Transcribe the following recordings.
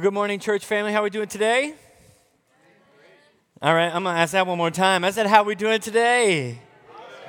Well, good morning, church family. How are we doing today? All right, I'm going to ask that one more time. I said, How are we doing today?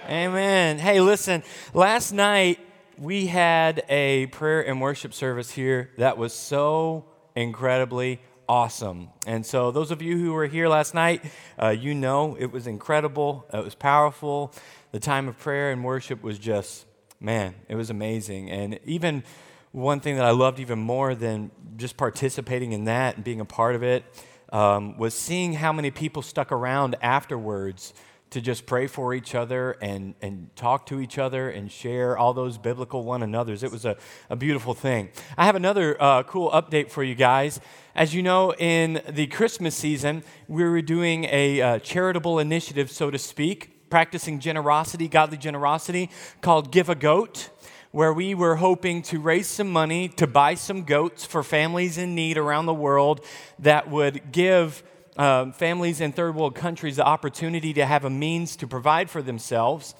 Amen. Hey, listen, last night we had a prayer and worship service here that was so incredibly awesome. And so, those of you who were here last night, uh, you know it was incredible, it was powerful. The time of prayer and worship was just, man, it was amazing. And even one thing that I loved even more than just participating in that and being a part of it um, was seeing how many people stuck around afterwards to just pray for each other and, and talk to each other and share all those biblical one another's. It was a, a beautiful thing. I have another uh, cool update for you guys. As you know, in the Christmas season, we were doing a uh, charitable initiative, so to speak, practicing generosity, godly generosity, called Give a Goat where we were hoping to raise some money to buy some goats for families in need around the world that would give um, families in third world countries the opportunity to have a means to provide for themselves.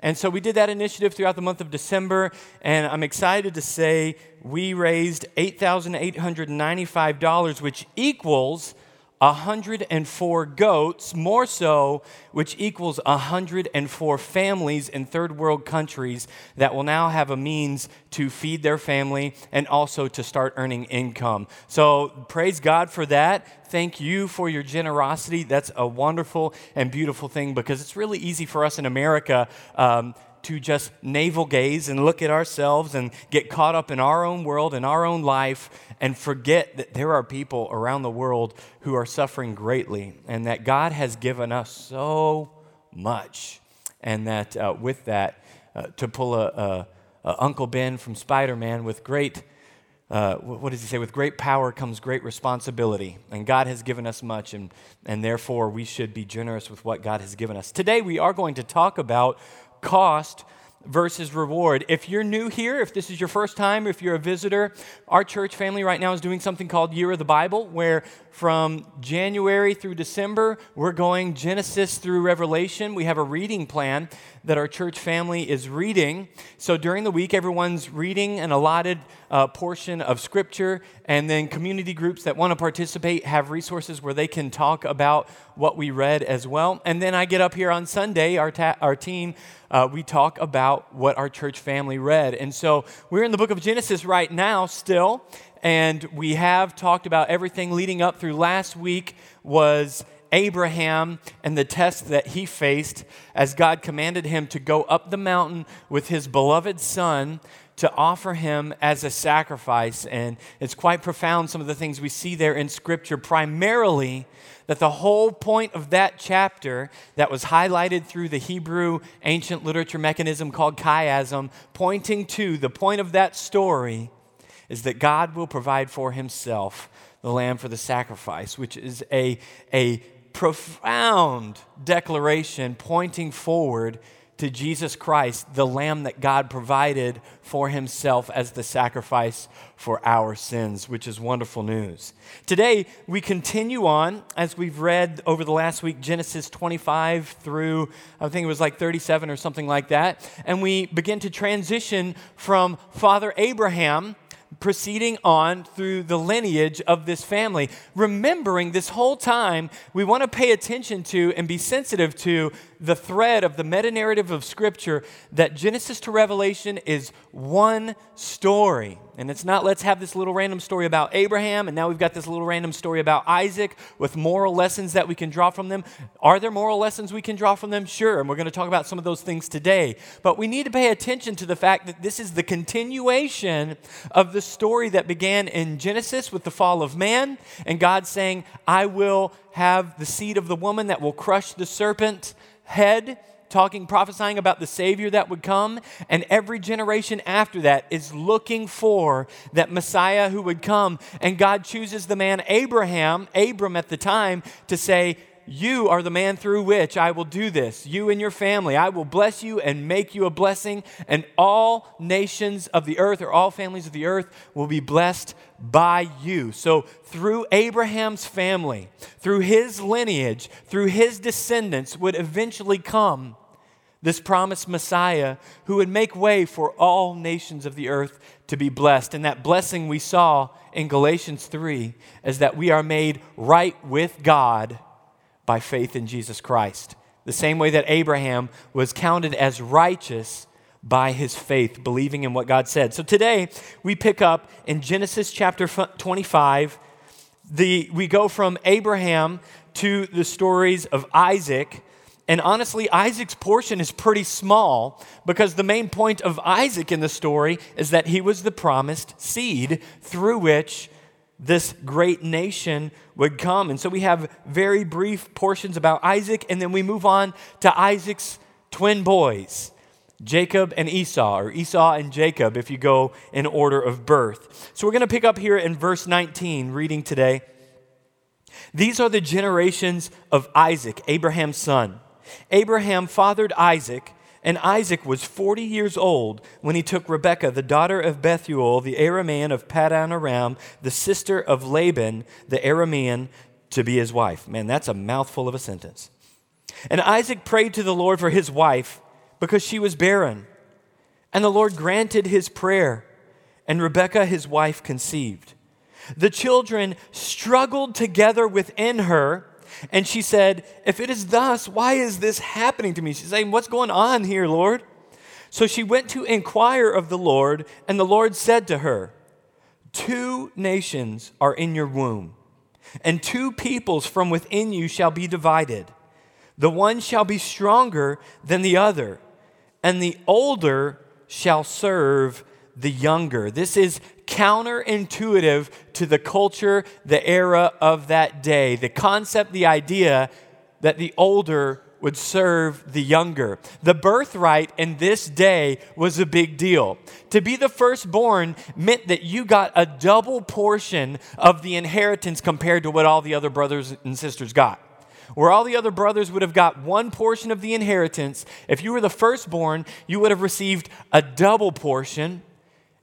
And so we did that initiative throughout the month of December, and I'm excited to say we raised $8,895, which equals 104 goats, more so, which equals 104 families in third world countries that will now have a means to feed their family and also to start earning income. So, praise God for that. Thank you for your generosity. That's a wonderful and beautiful thing because it's really easy for us in America. Um, to just navel gaze and look at ourselves and get caught up in our own world and our own life and forget that there are people around the world who are suffering greatly and that God has given us so much. And that uh, with that, uh, to pull a, a, a, Uncle Ben from Spider Man with great. Uh, what does he say? With great power comes great responsibility. And God has given us much, and, and therefore we should be generous with what God has given us. Today we are going to talk about cost versus reward. If you're new here, if this is your first time, if you're a visitor, our church family right now is doing something called Year of the Bible, where from January through December, we're going Genesis through Revelation. We have a reading plan that our church family is reading. So during the week, everyone's reading an allotted uh, portion of Scripture, and then community groups that want to participate have resources where they can talk about what we read as well. And then I get up here on Sunday, our, ta- our team, uh, we talk about what our church family read. And so we're in the book of Genesis right now still, and we have talked about everything leading up through last week was Abraham and the test that he faced as God commanded him to go up the mountain with his beloved son to offer him as a sacrifice. And it's quite profound, some of the things we see there in Scripture, primarily that the whole point of that chapter that was highlighted through the Hebrew ancient literature mechanism called chiasm, pointing to the point of that story is that God will provide for himself the lamb for the sacrifice, which is a, a profound declaration pointing forward to Jesus Christ, the lamb that God provided for himself as the sacrifice for our sins, which is wonderful news. Today, we continue on as we've read over the last week Genesis 25 through, I think it was like 37 or something like that, and we begin to transition from Father Abraham proceeding on through the lineage of this family. Remembering this whole time, we want to pay attention to and be sensitive to the thread of the meta narrative of Scripture that Genesis to Revelation is one story. And it's not, let's have this little random story about Abraham, and now we've got this little random story about Isaac with moral lessons that we can draw from them. Are there moral lessons we can draw from them? Sure. And we're going to talk about some of those things today. But we need to pay attention to the fact that this is the continuation of the story that began in Genesis with the fall of man, and God saying, I will have the seed of the woman that will crush the serpent head, talking, prophesying about the Savior that would come. And every generation after that is looking for that Messiah who would come. And God chooses the man Abraham, Abram at the time, to say, you are the man through which I will do this. You and your family. I will bless you and make you a blessing, and all nations of the earth or all families of the earth will be blessed by you. So, through Abraham's family, through his lineage, through his descendants, would eventually come this promised Messiah who would make way for all nations of the earth to be blessed. And that blessing we saw in Galatians 3 is that we are made right with God by faith in Jesus Christ. The same way that Abraham was counted as righteous by his faith, believing in what God said. So today we pick up in Genesis chapter 25. The, we go from Abraham to the stories of Isaac. And honestly, Isaac's portion is pretty small because the main point of Isaac in the story is that he was the promised seed through which this great nation would come. And so we have very brief portions about Isaac, and then we move on to Isaac's twin boys. Jacob and Esau, or Esau and Jacob, if you go in order of birth. So we're going to pick up here in verse 19, reading today. These are the generations of Isaac, Abraham's son. Abraham fathered Isaac, and Isaac was 40 years old when he took Rebekah, the daughter of Bethuel, the Aramean of Paddan Aram, the sister of Laban, the Aramean, to be his wife. Man, that's a mouthful of a sentence. And Isaac prayed to the Lord for his wife because she was barren. And the Lord granted his prayer, and Rebekah, his wife, conceived. The children struggled together within her, and she said, If it is thus, why is this happening to me? She's saying, What's going on here, Lord? So she went to inquire of the Lord, and the Lord said to her, Two nations are in your womb, and two peoples from within you shall be divided. The one shall be stronger than the other and the older shall serve the younger. This is counterintuitive to the culture, the era of that day. The concept, the idea that the older would serve the younger. The birthright in this day was a big deal. To be the firstborn meant that you got a double portion of the inheritance compared to what all the other brothers and sisters got where all the other brothers would have got one portion of the inheritance, if you were the firstborn, you would have received a double portion.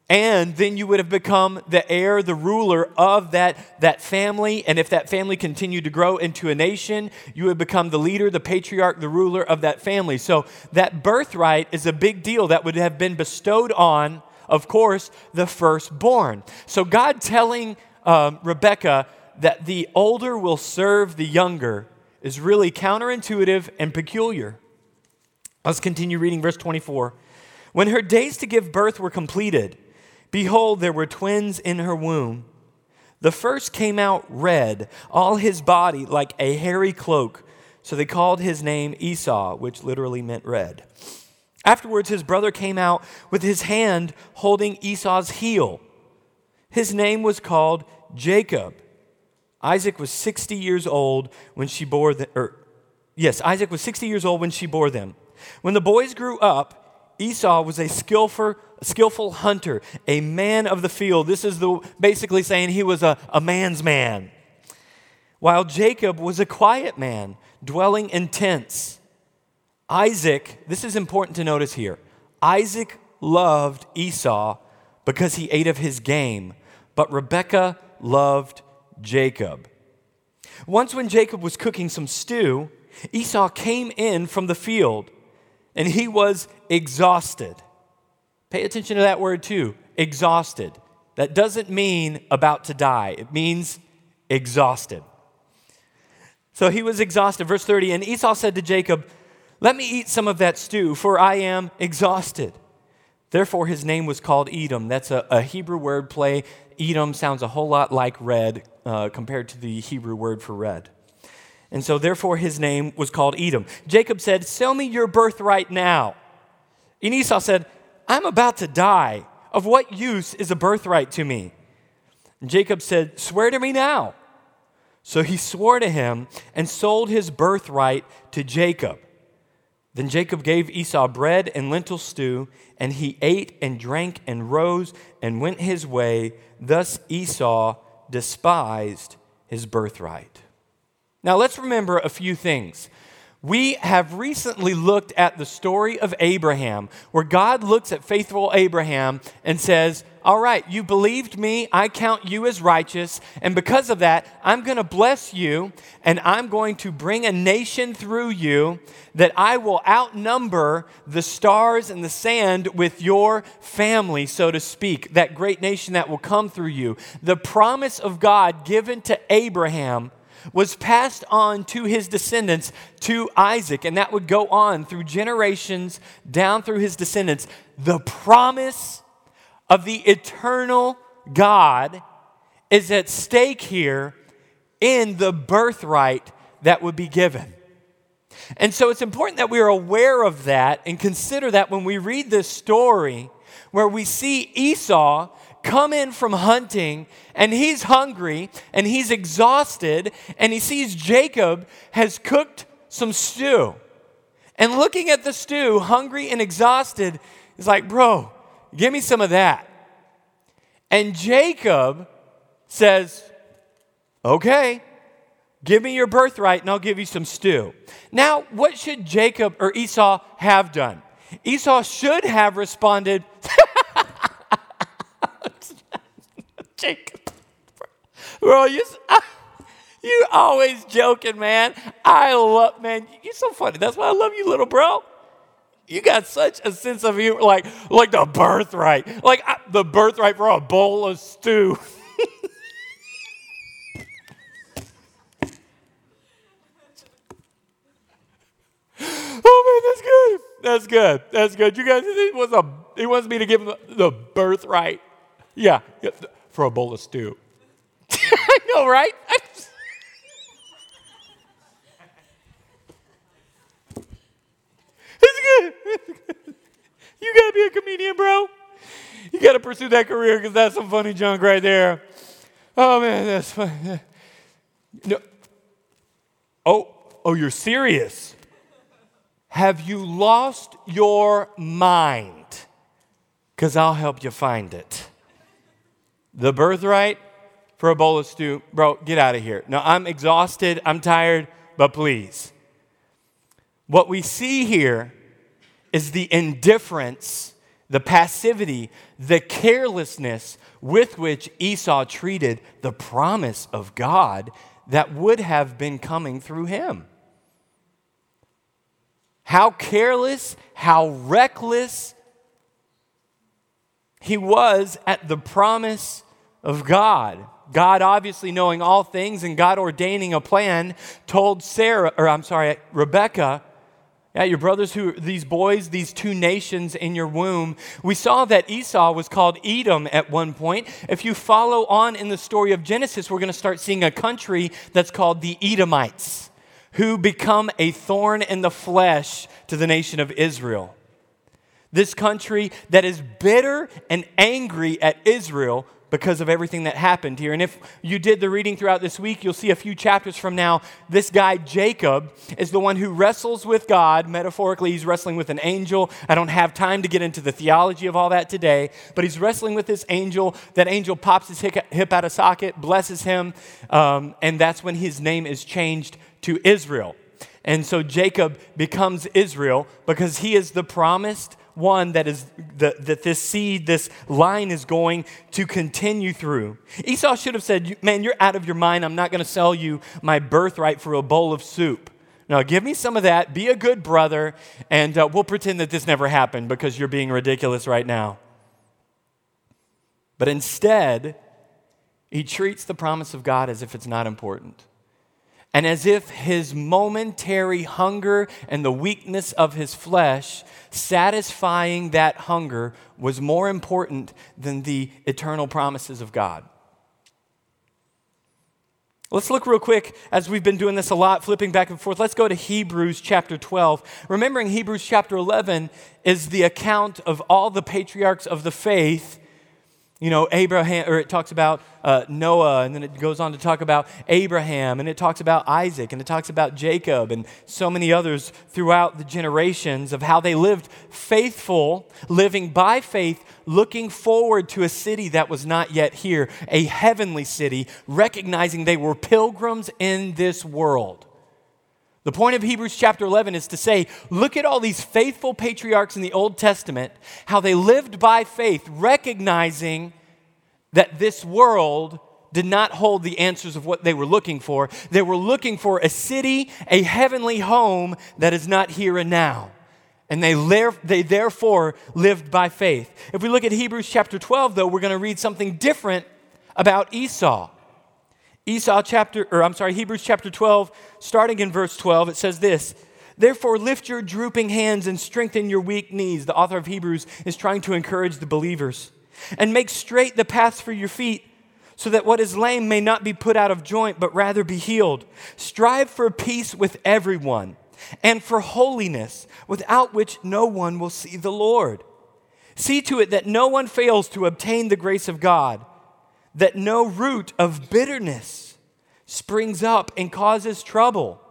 And then you would have become the heir, the ruler of that, that family. And if that family continued to grow into a nation, you would become the leader, the patriarch, the ruler of that family. So that birthright is a big deal that would have been bestowed on, of course, the firstborn. So God telling um, Rebecca that the older will serve the younger is really counterintuitive and peculiar. Let's continue reading verse 24. When her days to give birth were completed, behold, there were twins in her womb. The first came out red, all his body like a hairy cloak. So they called his name Esau, which literally meant red. Afterwards, his brother came out with his hand holding Esau's heel. His name was called Jacob. Isaac was 60 years old when she bore them. Or, er, yes, Isaac was 60 years old when she bore them. When the boys grew up, Esau was a skillful, skillful hunter, a man of the field. This is the, basically saying he was a, a man's man. While Jacob was a quiet man, dwelling in tents. Isaac, this is important to notice here. Isaac loved Esau because he ate of his game, but Rebekah loved Jacob. Once, when Jacob was cooking some stew, Esau came in from the field and he was exhausted. Pay attention to that word too exhausted. That doesn't mean about to die, it means exhausted. So he was exhausted. Verse 30 And Esau said to Jacob, Let me eat some of that stew, for I am exhausted. Therefore, his name was called Edom. That's a, a Hebrew word play. Edom sounds a whole lot like red uh, compared to the Hebrew word for red. And so, therefore, his name was called Edom. Jacob said, Sell me your birthright now. And Esau said, I'm about to die. Of what use is a birthright to me? And Jacob said, Swear to me now. So he swore to him and sold his birthright to Jacob. Then Jacob gave Esau bread and lentil stew, and he ate and drank and rose and went his way. Thus Esau despised his birthright. Now let's remember a few things. We have recently looked at the story of Abraham, where God looks at faithful Abraham and says, All right, you believed me, I count you as righteous, and because of that, I'm going to bless you, and I'm going to bring a nation through you that I will outnumber the stars and the sand with your family, so to speak, that great nation that will come through you. The promise of God given to Abraham was passed on to his descendants, to Isaac, and that would go on through generations down through his descendants. The promise of the eternal God is at stake here in the birthright that would be given. And so it's important that we are aware of that and consider that when we read this story where we see Esau come in from hunting and he's hungry and he's exhausted and he sees Jacob has cooked some stew. And looking at the stew, hungry and exhausted, he's like, Bro, give me some of that. And Jacob says, Okay, give me your birthright and I'll give you some stew. Now, what should Jacob or Esau have done? Esau should have responded, Jacob. Bro, you, you always joking, man. I love, man, you're so funny. That's why I love you, little bro. You got such a sense of humor, like, like the birthright, like I, the birthright for a bowl of stew. oh man, that's good. That's good. That's good. You guys, he wants a, he wants me to give him the, the birthright. Yeah, for a bowl of stew. I know, right? It's good. You gotta be a comedian, bro. You gotta pursue that career because that's some funny junk right there. Oh man, that's funny. No. Oh, oh, you're serious. Have you lost your mind? Because I'll help you find it. The birthright for a bowl of stew. Bro, get out of here. No, I'm exhausted. I'm tired, but please. What we see here is the indifference, the passivity, the carelessness with which Esau treated the promise of God that would have been coming through him. How careless, how reckless he was at the promise of God. God, obviously knowing all things and God ordaining a plan, told Sarah, or I'm sorry, Rebecca, yeah, your brothers who these boys, these two nations in your womb. We saw that Esau was called Edom at one point. If you follow on in the story of Genesis, we're going to start seeing a country that's called the Edomites, who become a thorn in the flesh to the nation of Israel. This country that is bitter and angry at Israel because of everything that happened here. And if you did the reading throughout this week, you'll see a few chapters from now. This guy, Jacob, is the one who wrestles with God. Metaphorically, he's wrestling with an angel. I don't have time to get into the theology of all that today, but he's wrestling with this angel. That angel pops his hip out of socket, blesses him, um, and that's when his name is changed to Israel. And so Jacob becomes Israel because he is the promised one that is the, that this seed, this line is going to continue through. Esau should have said, Man, you're out of your mind. I'm not going to sell you my birthright for a bowl of soup. No, give me some of that. Be a good brother, and uh, we'll pretend that this never happened because you're being ridiculous right now. But instead, he treats the promise of God as if it's not important and as if his momentary hunger and the weakness of his flesh, satisfying that hunger, was more important than the eternal promises of God. Let's look real quick as we've been doing this a lot, flipping back and forth. Let's go to Hebrews chapter 12. Remembering Hebrews chapter 11 is the account of all the patriarchs of the faith you know, Abraham, or it talks about uh, Noah, and then it goes on to talk about Abraham, and it talks about Isaac, and it talks about Jacob, and so many others throughout the generations of how they lived faithful, living by faith, looking forward to a city that was not yet here, a heavenly city, recognizing they were pilgrims in this world. The point of Hebrews chapter 11 is to say, look at all these faithful patriarchs in the Old Testament, how they lived by faith, recognizing that this world did not hold the answers of what they were looking for. They were looking for a city, a heavenly home that is not here and now. And they, they therefore lived by faith. If we look at Hebrews chapter 12, though, we're going to read something different about Esau. Esau chapter, or I'm sorry, Hebrews chapter 12, starting in verse 12, it says this Therefore, lift your drooping hands and strengthen your weak knees. The author of Hebrews is trying to encourage the believers. And make straight the paths for your feet, so that what is lame may not be put out of joint, but rather be healed. Strive for peace with everyone, and for holiness, without which no one will see the Lord. See to it that no one fails to obtain the grace of God, that no root of bitterness springs up and causes trouble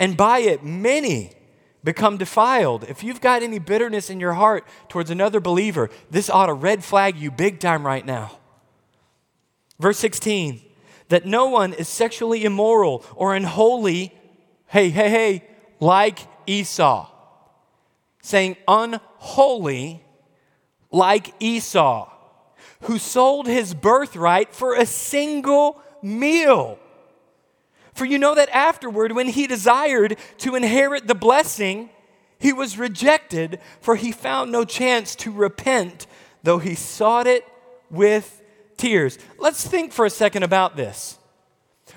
and by it many become defiled. If you've got any bitterness in your heart towards another believer, this ought to red flag you big time right now. Verse 16, that no one is sexually immoral or unholy, hey, hey, hey, like Esau. Saying unholy like Esau, who sold his birthright for a single meal. For you know that afterward, when he desired to inherit the blessing, he was rejected, for he found no chance to repent, though he sought it with tears. Let's think for a second about this.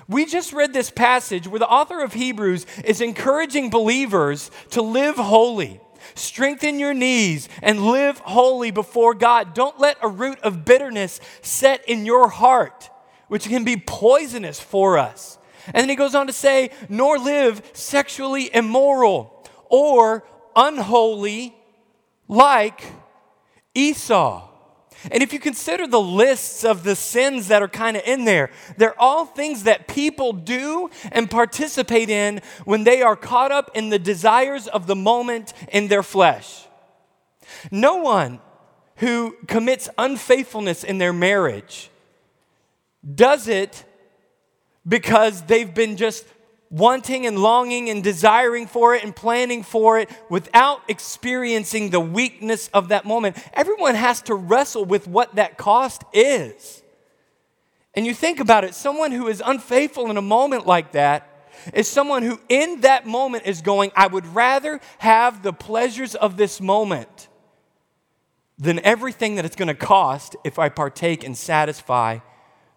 We just read this passage where the author of Hebrews is encouraging believers to live holy. Strengthen your knees and live holy before God. Don't let a root of bitterness set in your heart, which can be poisonous for us. And then he goes on to say, nor live sexually immoral or unholy like Esau. And if you consider the lists of the sins that are kind of in there, they're all things that people do and participate in when they are caught up in the desires of the moment in their flesh. No one who commits unfaithfulness in their marriage does it because they've been just wanting and longing and desiring for it and planning for it without experiencing the weakness of that moment. Everyone has to wrestle with what that cost is. And you think about it, someone who is unfaithful in a moment like that is someone who, in that moment, is going, I would rather have the pleasures of this moment than everything that it's going to cost if I partake and satisfy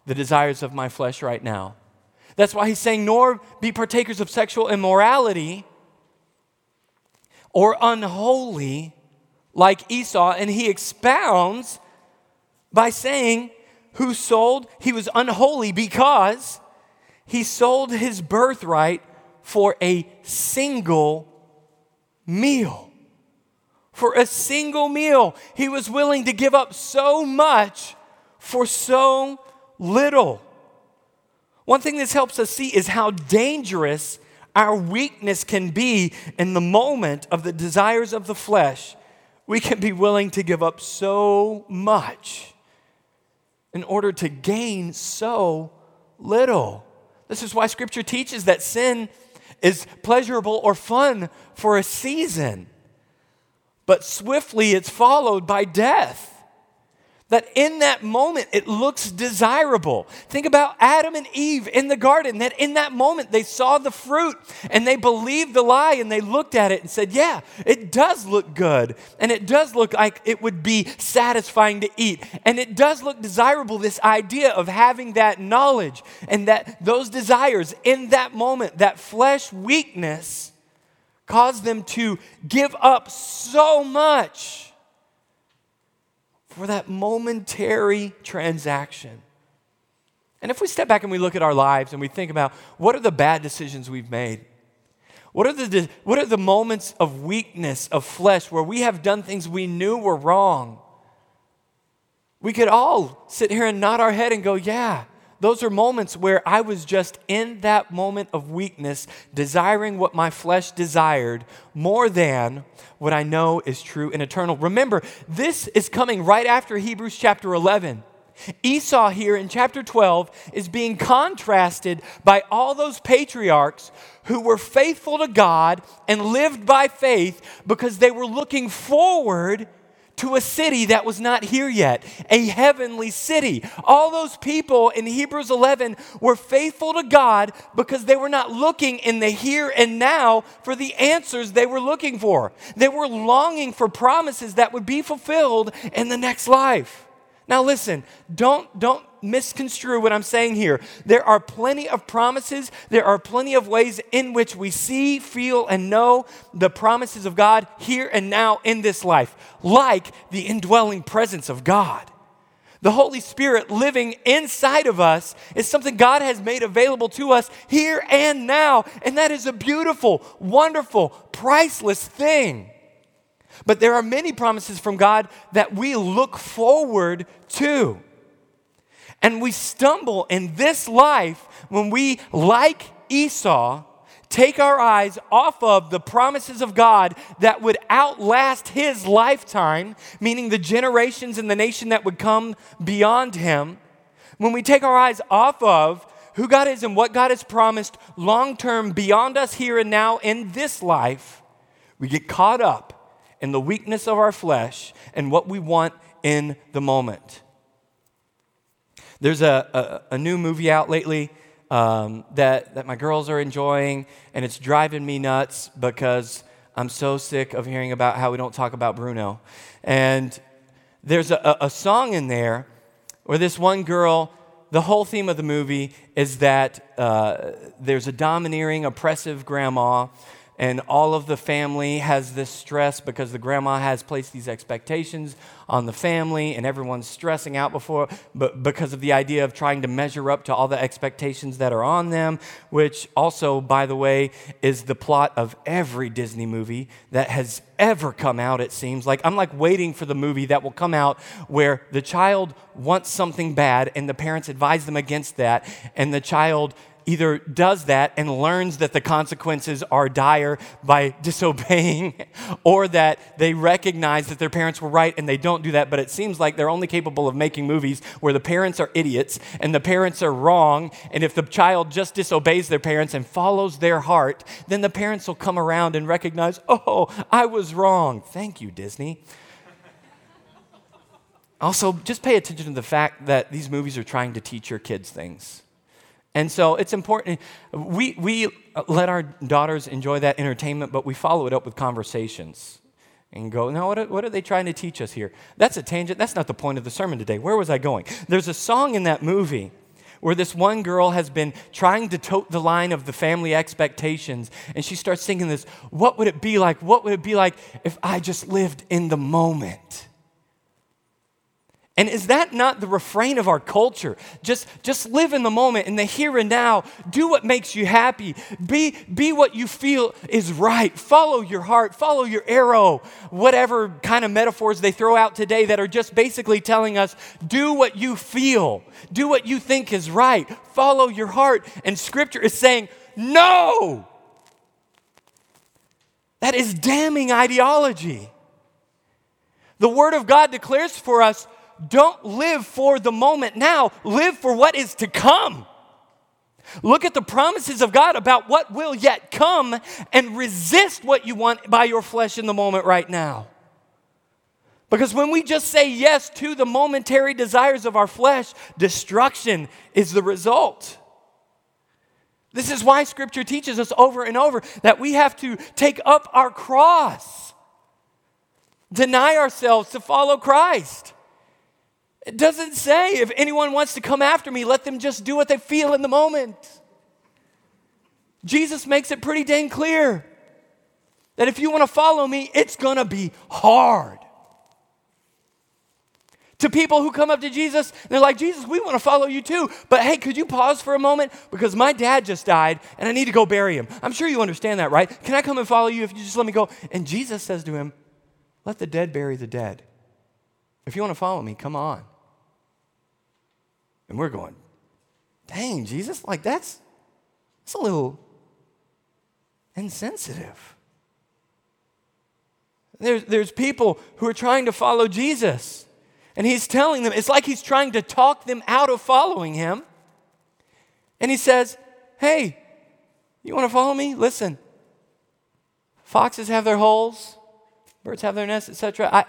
the desires of my flesh right now. That's why he's saying, nor be partakers of sexual immorality or unholy like Esau. And he expounds by saying, who sold, he was unholy because he sold his birthright for a single meal. For a single meal, he was willing to give up so much for so little. One thing this helps us see is how dangerous our weakness can be in the moment of the desires of the flesh. We can be willing to give up so much in order to gain so little. This is why scripture teaches that sin is pleasurable or fun for a season, but swiftly it's followed by death. That in that moment it looks desirable. Think about Adam and Eve in the garden, that in that moment they saw the fruit and they believed the lie and they looked at it and said, Yeah, it does look good. And it does look like it would be satisfying to eat. And it does look desirable, this idea of having that knowledge and that those desires in that moment, that flesh weakness, caused them to give up so much for that momentary transaction. And if we step back and we look at our lives and we think about what are the bad decisions we've made? What are the, what are the moments of weakness, of flesh, where we have done things we knew were wrong? We could all sit here and nod our head and go, yeah, those are moments where I was just in that moment of weakness, desiring what my flesh desired more than what I know is true and eternal. Remember, this is coming right after Hebrews chapter 11. Esau here in chapter 12 is being contrasted by all those patriarchs who were faithful to God and lived by faith because they were looking forward to a city that was not here yet, a heavenly city. All those people in Hebrews 11 were faithful to God because they were not looking in the here and now for the answers they were looking for. They were longing for promises that would be fulfilled in the next life. Now listen, don't don't misconstrue what I'm saying here. There are plenty of promises, there are plenty of ways in which we see, feel, and know the promises of God here and now in this life, like the indwelling presence of God. The Holy Spirit living inside of us is something God has made available to us here and now. And that is a beautiful, wonderful, priceless thing. But there are many promises from God that we look forward to. And we stumble in this life when we, like Esau, take our eyes off of the promises of God that would outlast his lifetime, meaning the generations and the nation that would come beyond him. When we take our eyes off of who God is and what God has promised long term beyond us here and now in this life, we get caught up in the weakness of our flesh and what we want in the moment. There's a, a, a new movie out lately um, that, that my girls are enjoying, and it's driving me nuts because I'm so sick of hearing about how we don't talk about Bruno. And there's a, a song in there where this one girl, the whole theme of the movie is that uh, there's a domineering, oppressive grandma and all of the family has this stress because the grandma has placed these expectations on the family and everyone's stressing out before but because of the idea of trying to measure up to all the expectations that are on them which also by the way is the plot of every disney movie that has ever come out it seems. Like i'm like waiting for the movie that will come out where the child wants something bad and the parents advise them against that and the child either does that and learns that the consequences are dire by disobeying, or that they recognize that their parents were right and they don't do that. But it seems like they're only capable of making movies where the parents are idiots and the parents are wrong. And if the child just disobeys their parents and follows their heart, then the parents will come around and recognize, oh, I was wrong. Thank you, Disney. Also, just pay attention to the fact that these movies are trying to teach your kids things. And so it's important. We, we let our daughters enjoy that entertainment, but we follow it up with conversations and go, now, what are, what are they trying to teach us here? That's a tangent. That's not the point of the sermon today. Where was I going? There's a song in that movie where this one girl has been trying to tote the line of the family expectations, and she starts singing this What would it be like? What would it be like if I just lived in the moment? And is that not the refrain of our culture? Just, just live in the moment, in the here and now. Do what makes you happy. Be, be what you feel is right. Follow your heart. Follow your arrow. Whatever kind of metaphors they throw out today that are just basically telling us do what you feel. Do what you think is right. Follow your heart. And scripture is saying, no. That is damning ideology. The word of God declares for us don't live for the moment now, live for what is to come. Look at the promises of God about what will yet come and resist what you want by your flesh in the moment right now. Because when we just say yes to the momentary desires of our flesh, destruction is the result. This is why Scripture teaches us over and over that we have to take up our cross, deny ourselves to follow Christ. It doesn't say if anyone wants to come after me, let them just do what they feel in the moment. Jesus makes it pretty dang clear that if you want to follow me, it's going to be hard. To people who come up to Jesus, they're like, Jesus, we want to follow you too. But hey, could you pause for a moment? Because my dad just died and I need to go bury him. I'm sure you understand that, right? Can I come and follow you if you just let me go? And Jesus says to him, Let the dead bury the dead. If you want to follow me, come on. And we're going, dang, Jesus, like that's, that's a little insensitive. There's, there's people who are trying to follow Jesus, and he's telling them, it's like he's trying to talk them out of following him. And he says, hey, you want to follow me? Listen, foxes have their holes, birds have their nests, etc.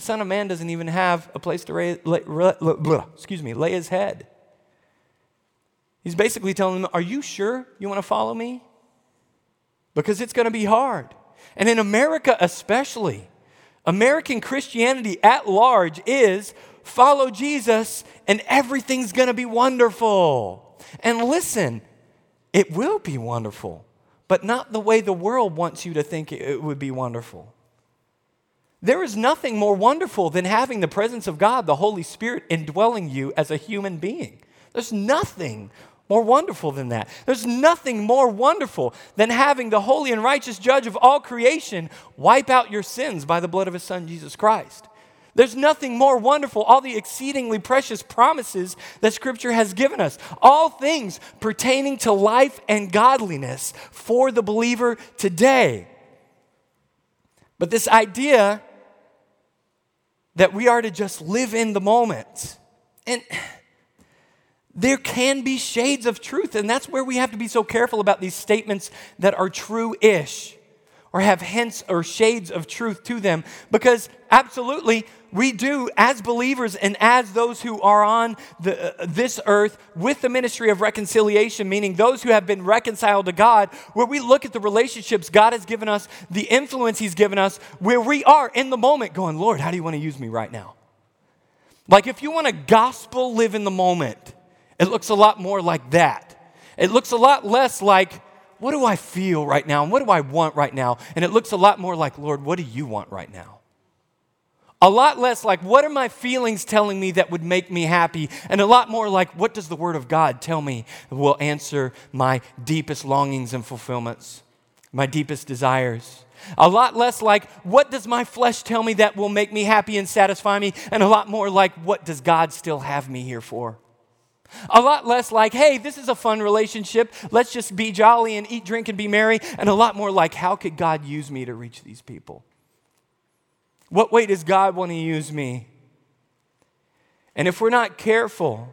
Son of Man doesn't even have a place to lay, lay, lay, excuse me, lay his head. He's basically telling them, Are you sure you want to follow me? Because it's going to be hard. And in America, especially, American Christianity at large is follow Jesus and everything's going to be wonderful. And listen, it will be wonderful, but not the way the world wants you to think it would be wonderful. There is nothing more wonderful than having the presence of God, the Holy Spirit, indwelling you as a human being. There's nothing more wonderful than that. There's nothing more wonderful than having the holy and righteous judge of all creation wipe out your sins by the blood of his son, Jesus Christ. There's nothing more wonderful, all the exceedingly precious promises that Scripture has given us, all things pertaining to life and godliness for the believer today. But this idea that we are to just live in the moment, and there can be shades of truth, and that's where we have to be so careful about these statements that are true ish or have hints or shades of truth to them. Because absolutely we do as believers and as those who are on the, uh, this earth with the ministry of reconciliation meaning those who have been reconciled to god where we look at the relationships god has given us the influence he's given us where we are in the moment going lord how do you want to use me right now like if you want to gospel live in the moment it looks a lot more like that. It looks a lot less like, what do I feel right now? And what do I want right now? And it looks a lot more like, Lord, what do you want right now? A lot less like, what are my feelings telling me that would make me happy? And a lot more like, what does the Word of God tell me will answer my deepest longings and fulfillments, my deepest desires? A lot less like, what does my flesh tell me that will make me happy and satisfy me? And a lot more like, what does God still have me here for? A lot less like, hey, this is a fun relationship. Let's just be jolly and eat, drink, and be merry. And a lot more like, how could God use me to reach these people? What way does God want to use me? And if we're not careful,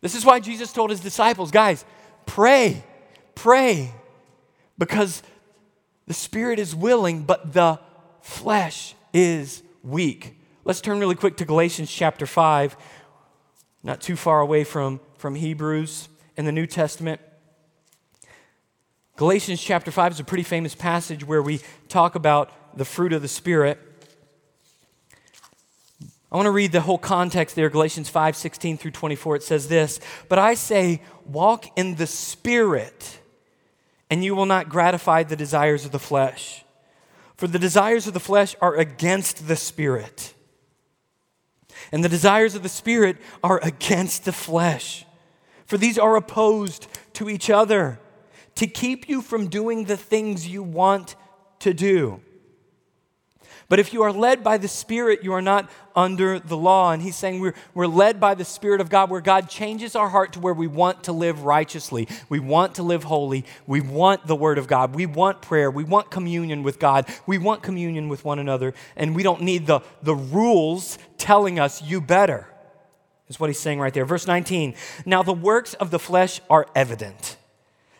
this is why Jesus told his disciples, guys, pray, pray, because the spirit is willing, but the flesh is weak. Let's turn really quick to Galatians chapter 5 not too far away from, from Hebrews in the New Testament. Galatians chapter 5 is a pretty famous passage where we talk about the fruit of the Spirit. I want to read the whole context there, Galatians 5 16 through 24. It says this But I say, walk in the Spirit, and you will not gratify the desires of the flesh. For the desires of the flesh are against the Spirit and the desires of the Spirit are against the flesh. For these are opposed to each other to keep you from doing the things you want to do. But if you are led by the Spirit, you are not under the law. And he's saying we're, we're led by the Spirit of God, where God changes our heart to where we want to live righteously. We want to live holy. We want the Word of God. We want prayer. We want communion with God. We want communion with one another. And we don't need the, the rules telling us, you better. Is what he's saying right there. Verse 19. Now the works of the flesh are evident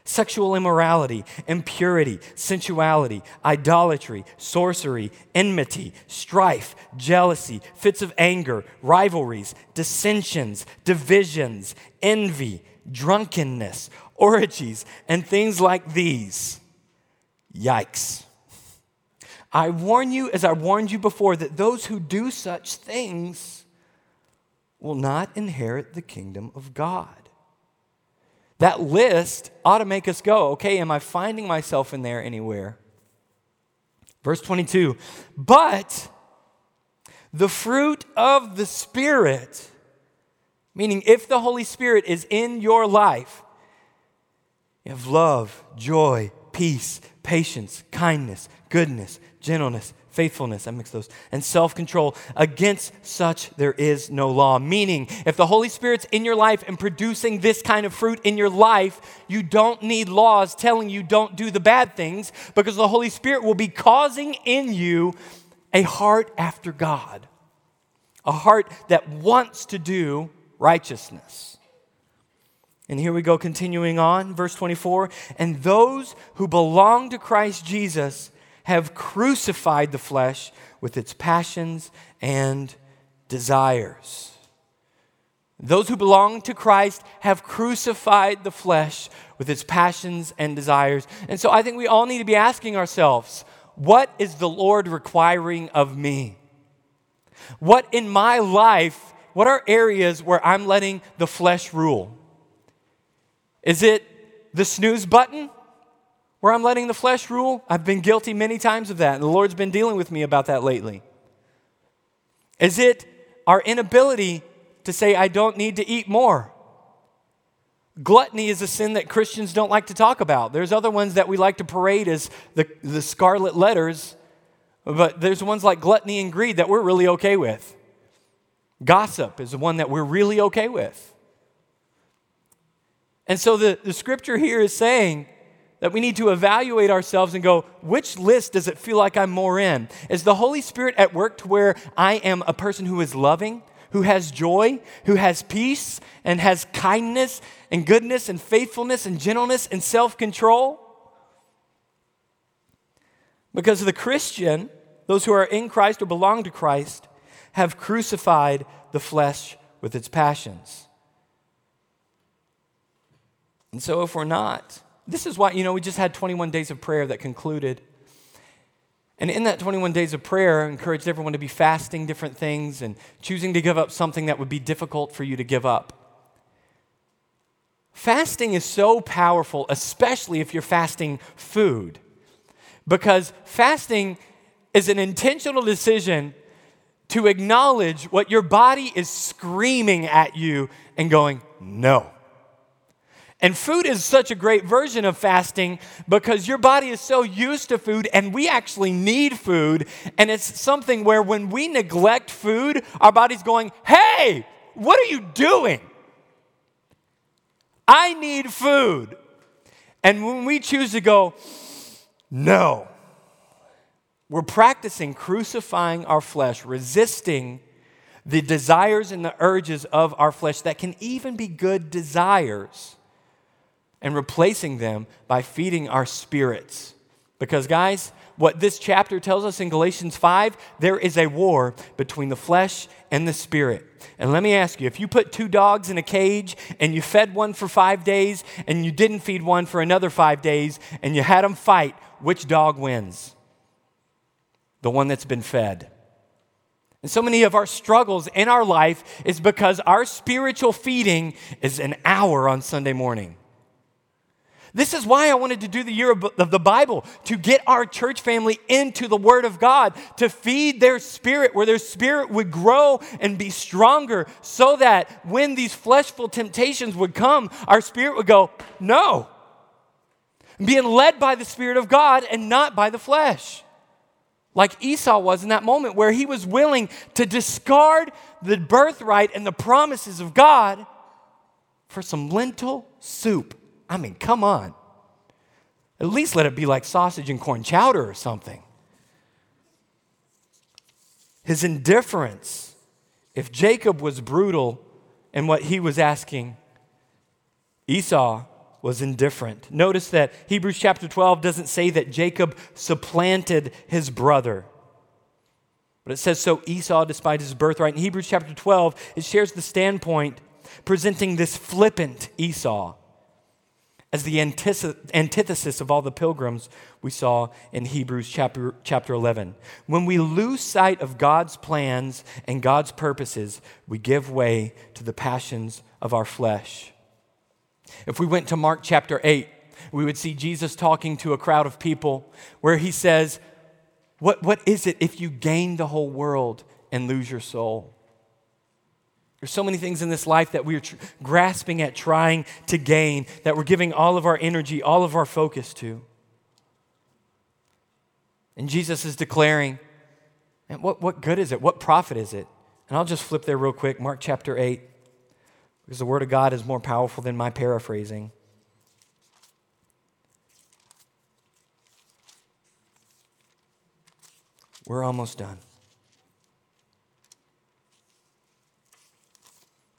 sexual immorality, impurity, sensuality, idolatry, sorcery, enmity, strife, jealousy, fits of anger, rivalries, dissensions, divisions, envy, drunkenness, orgies, and things like these. Yikes. I warn you, as I warned you before, that those who do such things will not inherit the kingdom of God. That list ought to make us go, okay, am I finding myself in there anywhere? Verse 22 But the fruit of the Spirit, meaning if the Holy Spirit is in your life, you have love, joy, peace, patience, kindness, goodness, gentleness, faithfulness, I mix those, and self control. Against such there is no law. Meaning, if the Holy Spirit's in your life and producing this kind of fruit in your life, you don't need laws telling you don't do the bad things because the Holy Spirit will be causing in you a heart after God, a heart that wants to do righteousness. And here we go, continuing on, verse 24. And those who belong to Christ Jesus have crucified the flesh with its passions and desires. Those who belong to Christ have crucified the flesh with its passions and desires. And so I think we all need to be asking ourselves what is the Lord requiring of me? What in my life, what are areas where I'm letting the flesh rule? Is it the snooze button where I'm letting the flesh rule? I've been guilty many times of that, and the Lord's been dealing with me about that lately. Is it our inability to say, I don't need to eat more? Gluttony is a sin that Christians don't like to talk about. There's other ones that we like to parade as the, the scarlet letters, but there's ones like gluttony and greed that we're really okay with. Gossip is the one that we're really okay with. And so the, the scripture here is saying that we need to evaluate ourselves and go, which list does it feel like I'm more in? Is the Holy Spirit at work to where I am a person who is loving, who has joy, who has peace, and has kindness and goodness and faithfulness and gentleness and self control? Because the Christian, those who are in Christ or belong to Christ, have crucified the flesh with its passions. And so, if we're not, this is why, you know, we just had 21 days of prayer that concluded. And in that 21 days of prayer, I encouraged everyone to be fasting different things and choosing to give up something that would be difficult for you to give up. Fasting is so powerful, especially if you're fasting food, because fasting is an intentional decision to acknowledge what your body is screaming at you and going, no. And food is such a great version of fasting because your body is so used to food and we actually need food. And it's something where when we neglect food, our body's going, hey, what are you doing? I need food. And when we choose to go, no, we're practicing crucifying our flesh, resisting the desires and the urges of our flesh that can even be good desires and replacing them by feeding our spirits. Because, guys, what this chapter tells us in Galatians 5, there is a war between the flesh and the spirit. And let me ask you if you put two dogs in a cage and you fed one for five days and you didn't feed one for another five days and you had them fight, which dog wins? The one that's been fed. And so many of our struggles in our life is because our spiritual feeding is an hour on Sunday morning. This is why I wanted to do the year of the Bible, to get our church family into the Word of God, to feed their spirit, where their spirit would grow and be stronger, so that when these fleshful temptations would come, our spirit would go, No. Being led by the Spirit of God and not by the flesh. Like Esau was in that moment, where he was willing to discard the birthright and the promises of God for some lentil soup. I mean, come on. At least let it be like sausage and corn chowder or something. His indifference, if Jacob was brutal in what he was asking, Esau was indifferent. Notice that Hebrews chapter 12 doesn't say that Jacob supplanted his brother. But it says so Esau despised his birthright. In Hebrews chapter 12, it shares the standpoint presenting this flippant Esau as the antithesis of all the pilgrims we saw in Hebrews chapter, chapter 11. When we lose sight of God's plans and God's purposes, we give way to the passions of our flesh. If we went to Mark chapter 8, we would see Jesus talking to a crowd of people where he says, What, what is it if you gain the whole world and lose your soul? There's so many things in this life that we're tr- grasping at trying to gain, that we're giving all of our energy, all of our focus to. And Jesus is declaring, and what, what good is it? What profit is it? And I'll just flip there real quick, Mark chapter 8, because the Word of God is more powerful than my paraphrasing. We're almost done.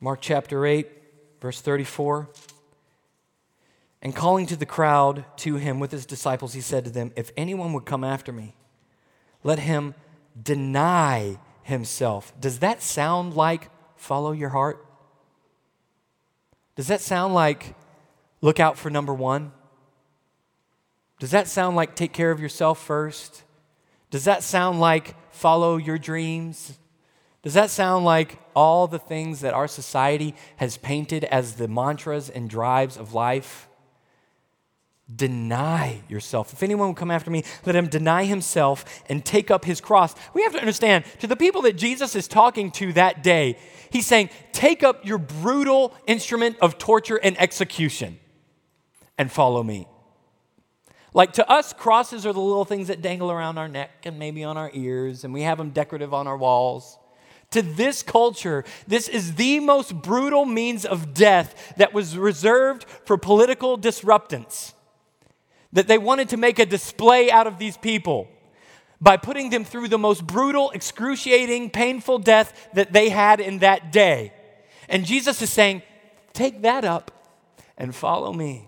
Mark chapter 8, verse 34. And calling to the crowd to him with his disciples, he said to them, If anyone would come after me, let him deny himself. Does that sound like follow your heart? Does that sound like look out for number one? Does that sound like take care of yourself first? Does that sound like follow your dreams? Does that sound like all the things that our society has painted as the mantras and drives of life? Deny yourself. If anyone will come after me, let him deny himself and take up his cross. We have to understand to the people that Jesus is talking to that day, he's saying, Take up your brutal instrument of torture and execution and follow me. Like to us, crosses are the little things that dangle around our neck and maybe on our ears, and we have them decorative on our walls. To this culture, this is the most brutal means of death that was reserved for political disruptance. That they wanted to make a display out of these people by putting them through the most brutal, excruciating, painful death that they had in that day. And Jesus is saying, Take that up and follow me.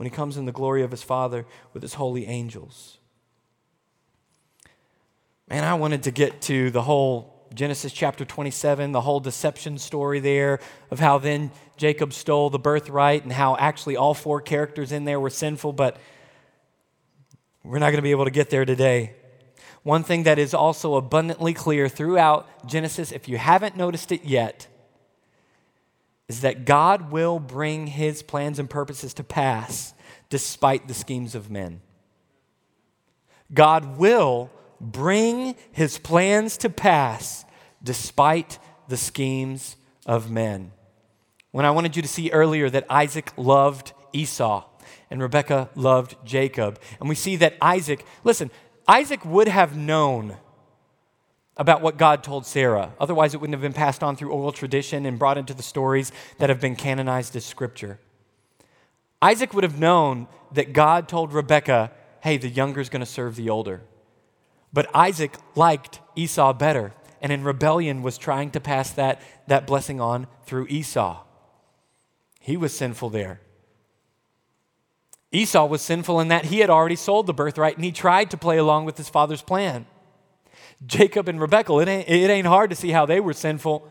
when he comes in the glory of his Father with his holy angels. Man, I wanted to get to the whole Genesis chapter 27, the whole deception story there of how then Jacob stole the birthright and how actually all four characters in there were sinful, but we're not going to be able to get there today. One thing that is also abundantly clear throughout Genesis, if you haven't noticed it yet, is that God will bring his plans and purposes to pass despite the schemes of men. God will bring his plans to pass despite the schemes of men. When I wanted you to see earlier that Isaac loved Esau and Rebekah loved Jacob, and we see that Isaac, listen, Isaac would have known about what God told Sarah. Otherwise, it wouldn't have been passed on through oral tradition and brought into the stories that have been canonized as scripture. Isaac would have known that God told Rebekah, hey, the younger is going to serve the older. But Isaac liked Esau better and in rebellion was trying to pass that, that blessing on through Esau. He was sinful there. Esau was sinful in that he had already sold the birthright and he tried to play along with his father's plan. Jacob and Rebekah, it ain't, it ain't hard to see how they were sinful.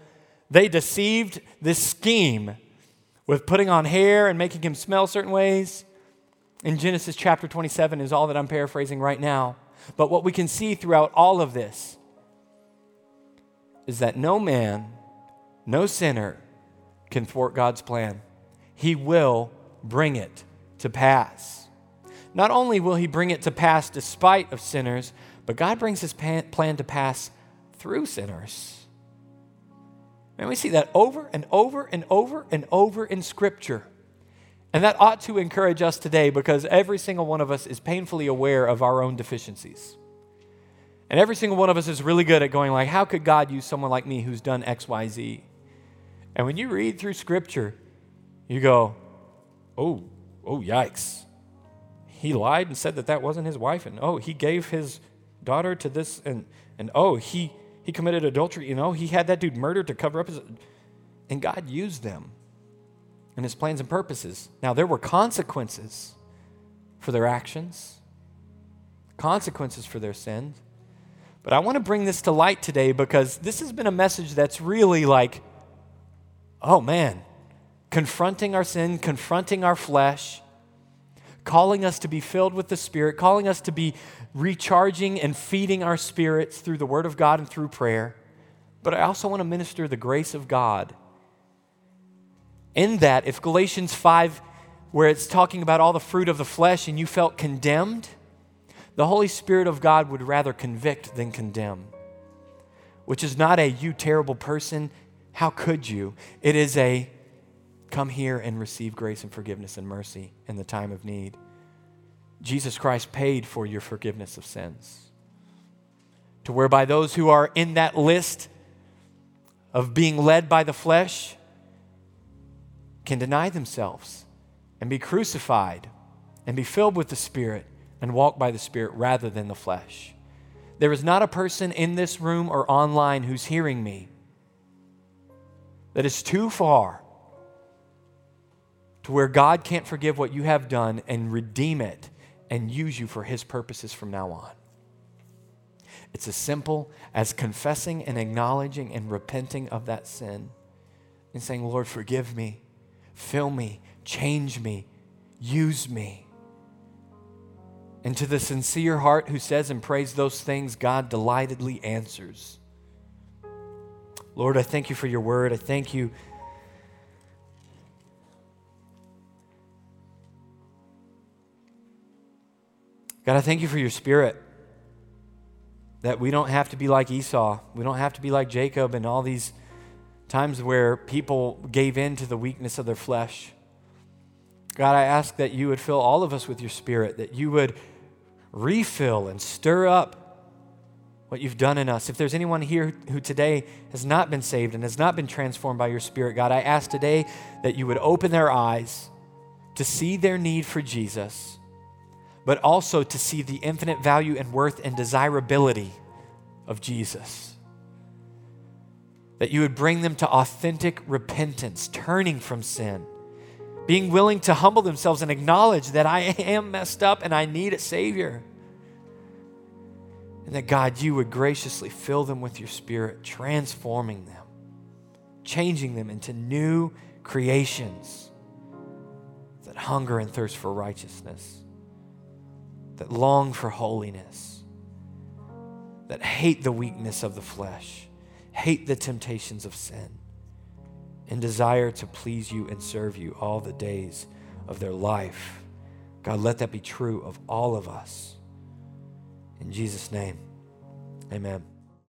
They deceived this scheme with putting on hair and making him smell certain ways. In Genesis chapter 27 is all that I'm paraphrasing right now. But what we can see throughout all of this is that no man, no sinner can thwart God's plan. He will bring it to pass. Not only will he bring it to pass despite of sinners, but God brings his plan to pass through sinners. And we see that over and over and over and over in Scripture. And that ought to encourage us today because every single one of us is painfully aware of our own deficiencies. And every single one of us is really good at going like, how could God use someone like me who's done X, Y, Z? And when you read through Scripture, you go, oh, oh, yikes. He lied and said that that wasn't his wife. And oh, he gave his daughter to this and and oh he he committed adultery. You know he had that dude murdered to cover up his and god used them and his plans and purposes. Now there were consequences for their actions consequences for their sins but i want to bring this to light today because this has been a message that's really like oh man confronting our sin confronting our flesh calling us to be filled with the Spirit, calling us to be recharging and feeding our spirits through the Word of God and through prayer. But I also want to minister the grace of God. In that, if Galatians 5, where it's talking about all the fruit of the flesh and you felt condemned, the Holy Spirit of God would rather convict than condemn, which is not a you terrible person, how could you? It is a come here and receive grace and forgiveness and mercy in the time of need. Jesus Christ paid for your forgiveness of sins. To whereby those who are in that list of being led by the flesh can deny themselves and be crucified and be filled with the Spirit and walk by the Spirit rather than the flesh. There is not a person in this room or online who's hearing me that is too far to where God can't forgive what you have done and redeem it and use you for His purposes from now on. It's as simple as confessing and acknowledging and repenting of that sin and saying, Lord, forgive me, fill me, change me, use me. And to the sincere heart who says and prays those things, God delightedly answers. Lord, I thank you for your word. I thank you. God, I thank you for your spirit. That we don't have to be like Esau. We don't have to be like Jacob and all these times where people gave in to the weakness of their flesh. God, I ask that you would fill all of us with your spirit, that you would refill and stir up what you've done in us. If there's anyone here who today has not been saved and has not been transformed by your spirit, God, I ask today that you would open their eyes to see their need for Jesus but also to see the infinite value and worth and desirability of Jesus. That you would bring them to authentic repentance, turning from sin, being willing to humble themselves and acknowledge that I am messed up and I need a Savior. And that God, you would graciously fill them with your Spirit, transforming them, changing them into new creations that hunger and thirst for righteousness that long for holiness, that hate the weakness of the flesh, hate the temptations of sin, and desire to please you and serve you all the days of their life. God, let that be true of all of us. In Jesus' name, amen.